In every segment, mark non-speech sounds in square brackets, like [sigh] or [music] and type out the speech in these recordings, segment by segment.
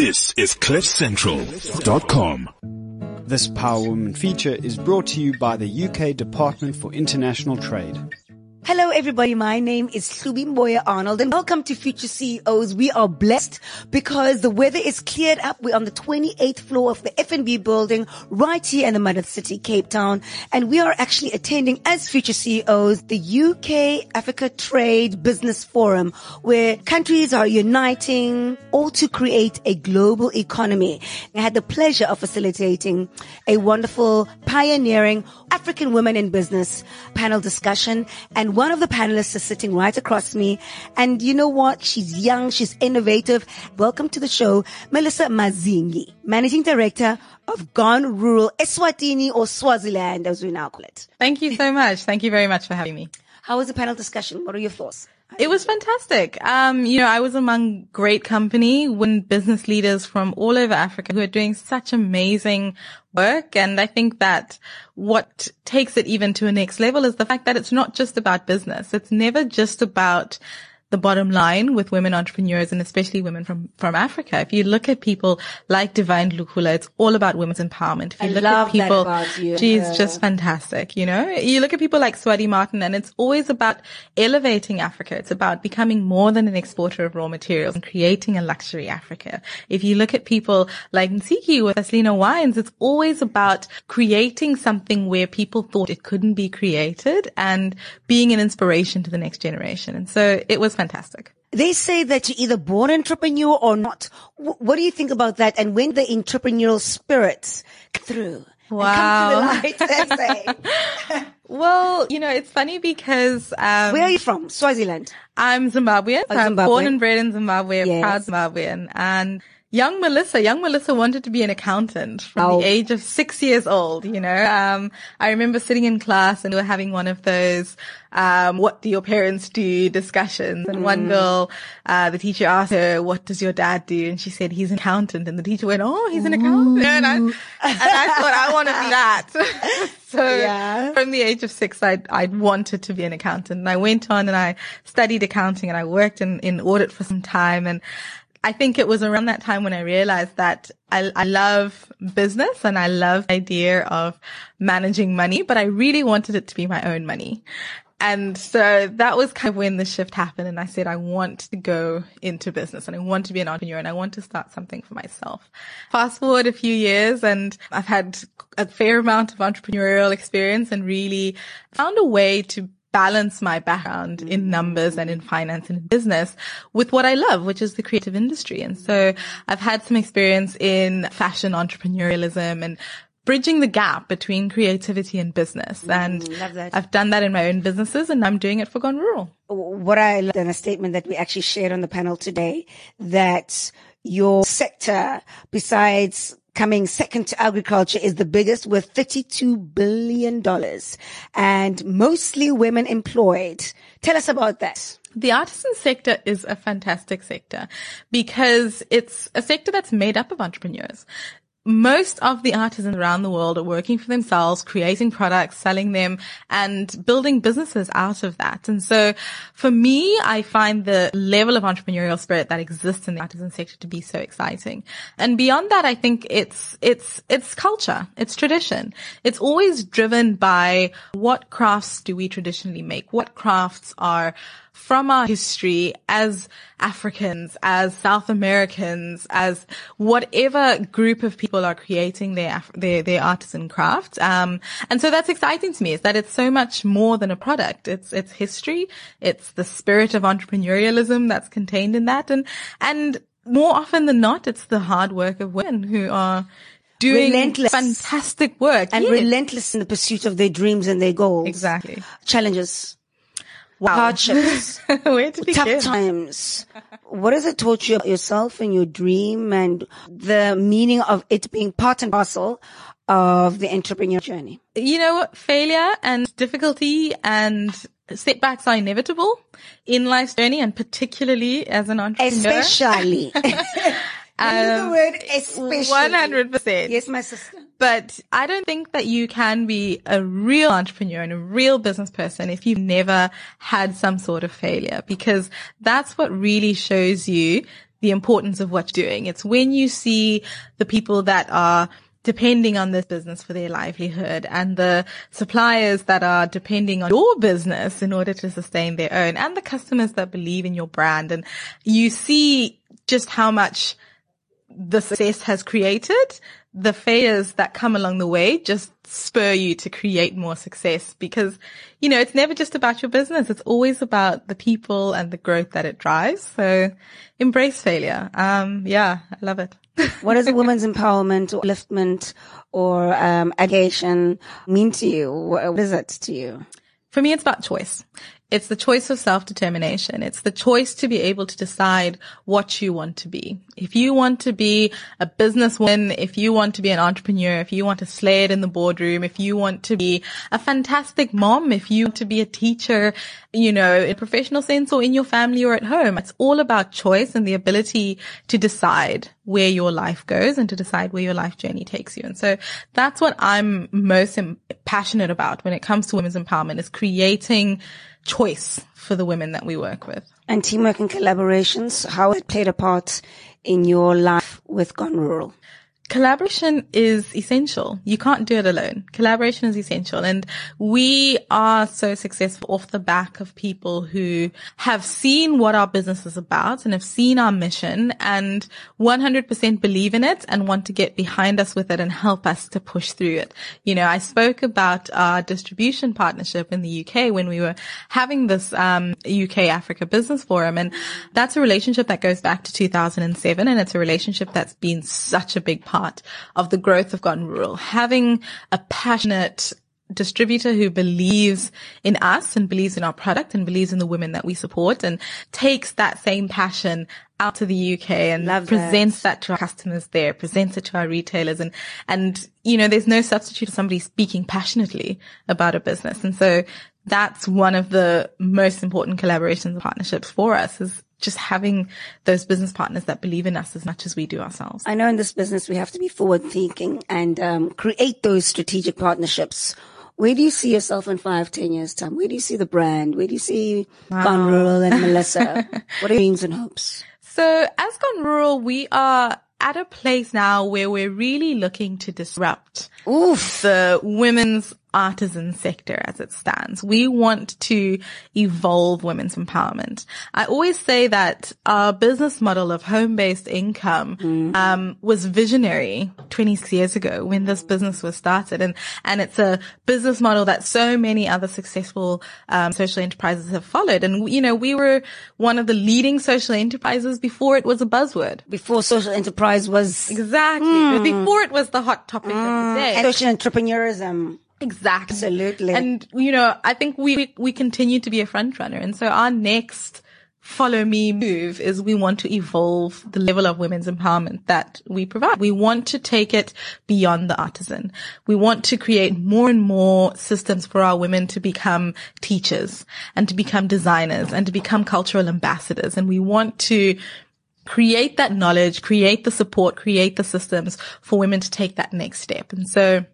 This is CliffCentral.com. This Power Woman feature is brought to you by the UK Department for International Trade. Hello, everybody. My name is Hlubi Mboya Arnold and welcome to Future CEOs. We are blessed because the weather is cleared up. We're on the 28th floor of the FNB building right here in the mother city, Cape Town. And we are actually attending as Future CEOs the UK Africa Trade Business Forum where countries are uniting all to create a global economy. I had the pleasure of facilitating a wonderful pioneering African women in business panel discussion and one of the panelists is sitting right across me. And you know what? She's young. She's innovative. Welcome to the show, Mellisa Mazingi, Managing Director of Gone Rural Eswatini or Swaziland, as we now call it. Thank you so much. Thank you very much for having me. How was the panel discussion? What are your thoughts? It was fantastic. Um, you know, I was among great company when business leaders from all over Africa who are doing such amazing work. And I think that what takes it even to a next level is the fact that it's not just about business. It's never just about the bottom line with women entrepreneurs and especially women from, from Africa. If you look at people like Divine Ndhlukula, it's all about women's empowerment. If you I look love at people, she's Yeah. just fantastic. You know, you look at people like Swaady Martin and it's always about elevating Africa. It's about becoming more than an exporter of raw materials and creating a luxury Africa. If you look at people like Ntsiki with Aslina Wines, it's always about creating something where people thought it couldn't be created and being an inspiration to the next generation. And so it was fantastic. They say that you're either born entrepreneur or not. Wh- What do you think about that? And when the entrepreneurial spirits through Wow. and come to the light, [laughs] Well, you know, it's funny because, um, where are you from? Swaziland. I'm Zimbabwean. Oh, so I'm born and bred in Zimbabwe, Yes. proud Zimbabwean. And young Mellisa, young Mellisa wanted to be an accountant from Oh. the age of six years old, you know. Um, I remember sitting in class and we were having one of those, um, what do your parents do discussions. And Mm. one girl, uh, the teacher asked her, what does your dad do? And she said, he's an accountant. And the teacher went, oh, he's an accountant. And I, and I thought, I want to be that. [laughs] [laughs] so Yeah. from the age of six, I I wanted to be an accountant, and I went on and I studied accounting, and I worked in in audit for some time, and I think it was around that time when I realized that I I love business and I love the idea of managing money, but I really wanted it to be my own money. And so that was kind of when the shift happened. And I said, I want to go into business and I want to be an entrepreneur and I want to start something for myself. Fast forward a few years and I've had a fair amount of entrepreneurial experience and really found a way to balance my background in numbers and in finance and in business with what I love, which is the creative industry. And so I've had some experience in fashion entrepreneurialism and bridging the gap between creativity and business. Mm-hmm. And love that. I've done that in my own businesses and I'm doing it for Gone Rural. What I loved in a statement that we actually shared on the panel today that your sector, besides coming second to agriculture, is the biggest with $32 billion and mostly women employed. Tell us about that. The artisan sector is a fantastic sector because it's a sector that's made up of entrepreneurs. Most of the artisans around the world are working for themselves, creating products, selling them and building businesses out of that. And so for me, I find the level of entrepreneurial spirit that exists in the artisan sector to be so exciting. And beyond that, I think it's, it's, it's culture. It's tradition. It's always driven by what crafts do we traditionally make? What crafts are from our history as Africans, as South Americans, as whatever group of people are creating their Af- their, their artisan craft. Um, and so that's exciting to me is that it's so much more than a product. It's it's history. It's the spirit of entrepreneurialism that's contained in that, and and more often than not, it's the hard work of women who are doing Relentless. fantastic work And Yes. relentless in the pursuit of their dreams and their goals. Exactly. Challenges, Wow. hardships, [laughs] Where to begin? tough times. What has it taught you about yourself and your dream and the meaning of it being part and parcel of the entrepreneurial journey? you know what? Failure and difficulty and setbacks are inevitable in life's journey and particularly as an entrepreneur. Especially. [laughs] [laughs] Use the um, word especially. One hundred percent. Yes, my sister. But I don't think that you can be a real entrepreneur and a real business person if you've never had some sort of failure because that's what really shows you the importance of what you're doing. It's when you see the people that are depending on this business for their livelihood and the suppliers that are depending on your business in order to sustain their own and the customers that believe in your brand. And you see just how much the success has created. The failures that come along the way just spur you to create more success because, you know, it's never just about your business. It's always about the people and the growth that it drives. So embrace failure. Um, yeah, I love it. [laughs] what does women's empowerment or upliftment or um, education mean to you? What is it to you? For me, it's about choice. It's the choice of self-determination. It's the choice to be able to decide what you want to be. If you want to be a businesswoman, if you want to be an entrepreneur, if you want to slay it in the boardroom, if you want to be a fantastic mom, if you want to be a teacher, you know, in a professional sense or in your family or at home, it's all about choice and the ability to decide where your life goes and to decide where your life journey takes you. And so that's what I'm most passionate about when it comes to women's empowerment is creating choice for the women that we work with. And teamwork and collaborations, how it played a part in your life with Gone Rural? Collaboration is essential. You can't do it alone. Collaboration is essential. And we are so successful off the back of people who have seen what our business is about and have seen our mission and 100% believe in it and want to get behind us with it and help us to push through it. You know, I spoke about our distribution partnership in the UK when we were having this um, UK Africa Business Forum. And that's a relationship that goes back to 2007. And it's a relationship that's been such a big part part of the growth of Gone Rural. Having a passionate distributor who believes in us and believes in our product and believes in the women that we support and takes that same passion out to the UK and Love presents that. that. to our customers there, presents it to our retailers and, and, you know, there's no substitute for somebody speaking passionately about a business. And so that's one of the most important collaborations and partnerships for us is just having those business partners that believe in us as much as we do ourselves. I know in this business we have to be forward thinking and um, create those strategic partnerships. Where do you see yourself in five, ten years time? Where do you see the brand? Where do you see wow. Gone Rural and Mellisa? [laughs] what are your dreams and hopes? So as Gone Rural, we are at a place now where we're really looking to disrupt Oof. the women's artisan sector as it stands. We want to evolve women's empowerment. I always say that our business model of home-based income mm-hmm. um, was visionary 26 years ago when this business was started, and and it's a business model that so many other successful um, social enterprises have followed. And you know, we were one of the leading social enterprises before it was a buzzword. Before social enterprise was exactly mm. before it was the hot topic mm. of the day. Social entrepreneurism. Exactly. Absolutely. And, you know, I think we, we continue to be a front runner. And so our next follow me move is we want to evolve the level of women's empowerment that we provide. We want to take it beyond the artisan. We want to create more and more systems for our women to become teachers and to become designers and to become cultural ambassadors. And we want to create that knowledge, create the support, create the systems for women to take that next step. And so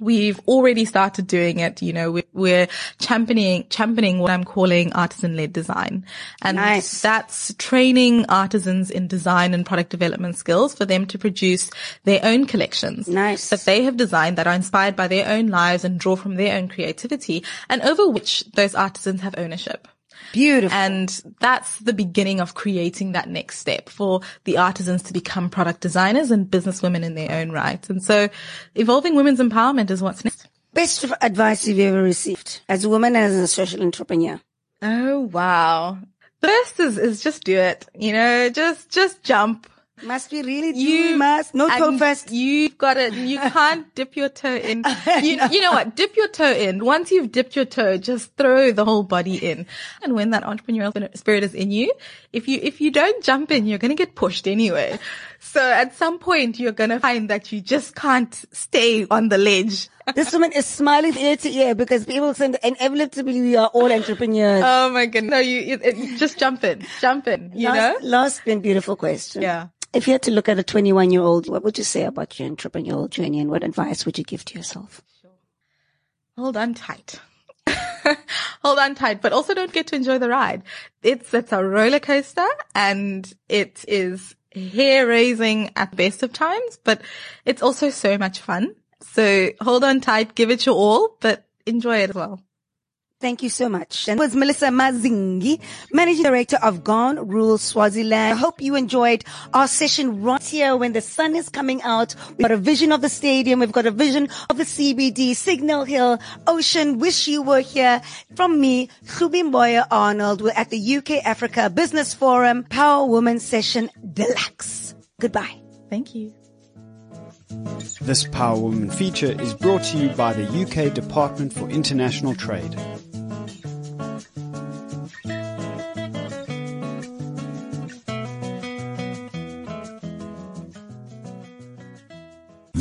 We've already started doing it. You know, we're championing, championing what I'm calling artisan led design. And nice. that's training artisans in design and product development skills for them to produce their own collections. Nice. That they have designed that are inspired by their own lives and draw from their own creativity and over which those artisans have ownership. Beautiful. And that's the beginning of creating that next step for the artisans to become product designers and businesswomen in their own right. And so evolving women's empowerment is what's next. Best advice you've ever received as a woman and as a social entrepreneur? Oh, wow. The best is, is just do it. You know, just, just jump must we really do? You must. No toe first. You've got it. You [laughs] can't dip your toe in. [laughs] You, no. you know what? Dip your toe in. Once you've dipped your toe, just throw the whole body in. And when that entrepreneurial spirit is in you, if you, if you don't jump in, you're going to get pushed anyway. So at some point, you're going to find that you just can't stay on the ledge. [laughs] This woman is smiling ear to ear because people send inevitably we are all entrepreneurs. Oh my goodness. No, you, it, it, just jump in, jump in, you last, know? Last and beautiful question. Yeah. If you had to look at a 21 year old, what would you say about your entrepreneurial journey and what advice would you give to yourself? Hold on tight. [laughs] Hold on tight, but also don't get to enjoy the ride. It's, it's a roller coaster and it is hair raising at best of times, but it's also so much fun. So hold on tight, give it your all, but enjoy it as well. Thank you so much. And it was Mellisa Mazingi, Managing Director of Gone Rural Swaziland. I hope you enjoyed our session right here when the sun is coming out. We've got a vision of the stadium. We've got a vision of the CBD, Signal Hill, Ocean. Wish you were here. From me, Mboya Arnold. We're at the UK Africa Business Forum Power Woman Session Deluxe. Goodbye. Thank you. This Power Woman feature is brought to you by the UK Department for International Trade.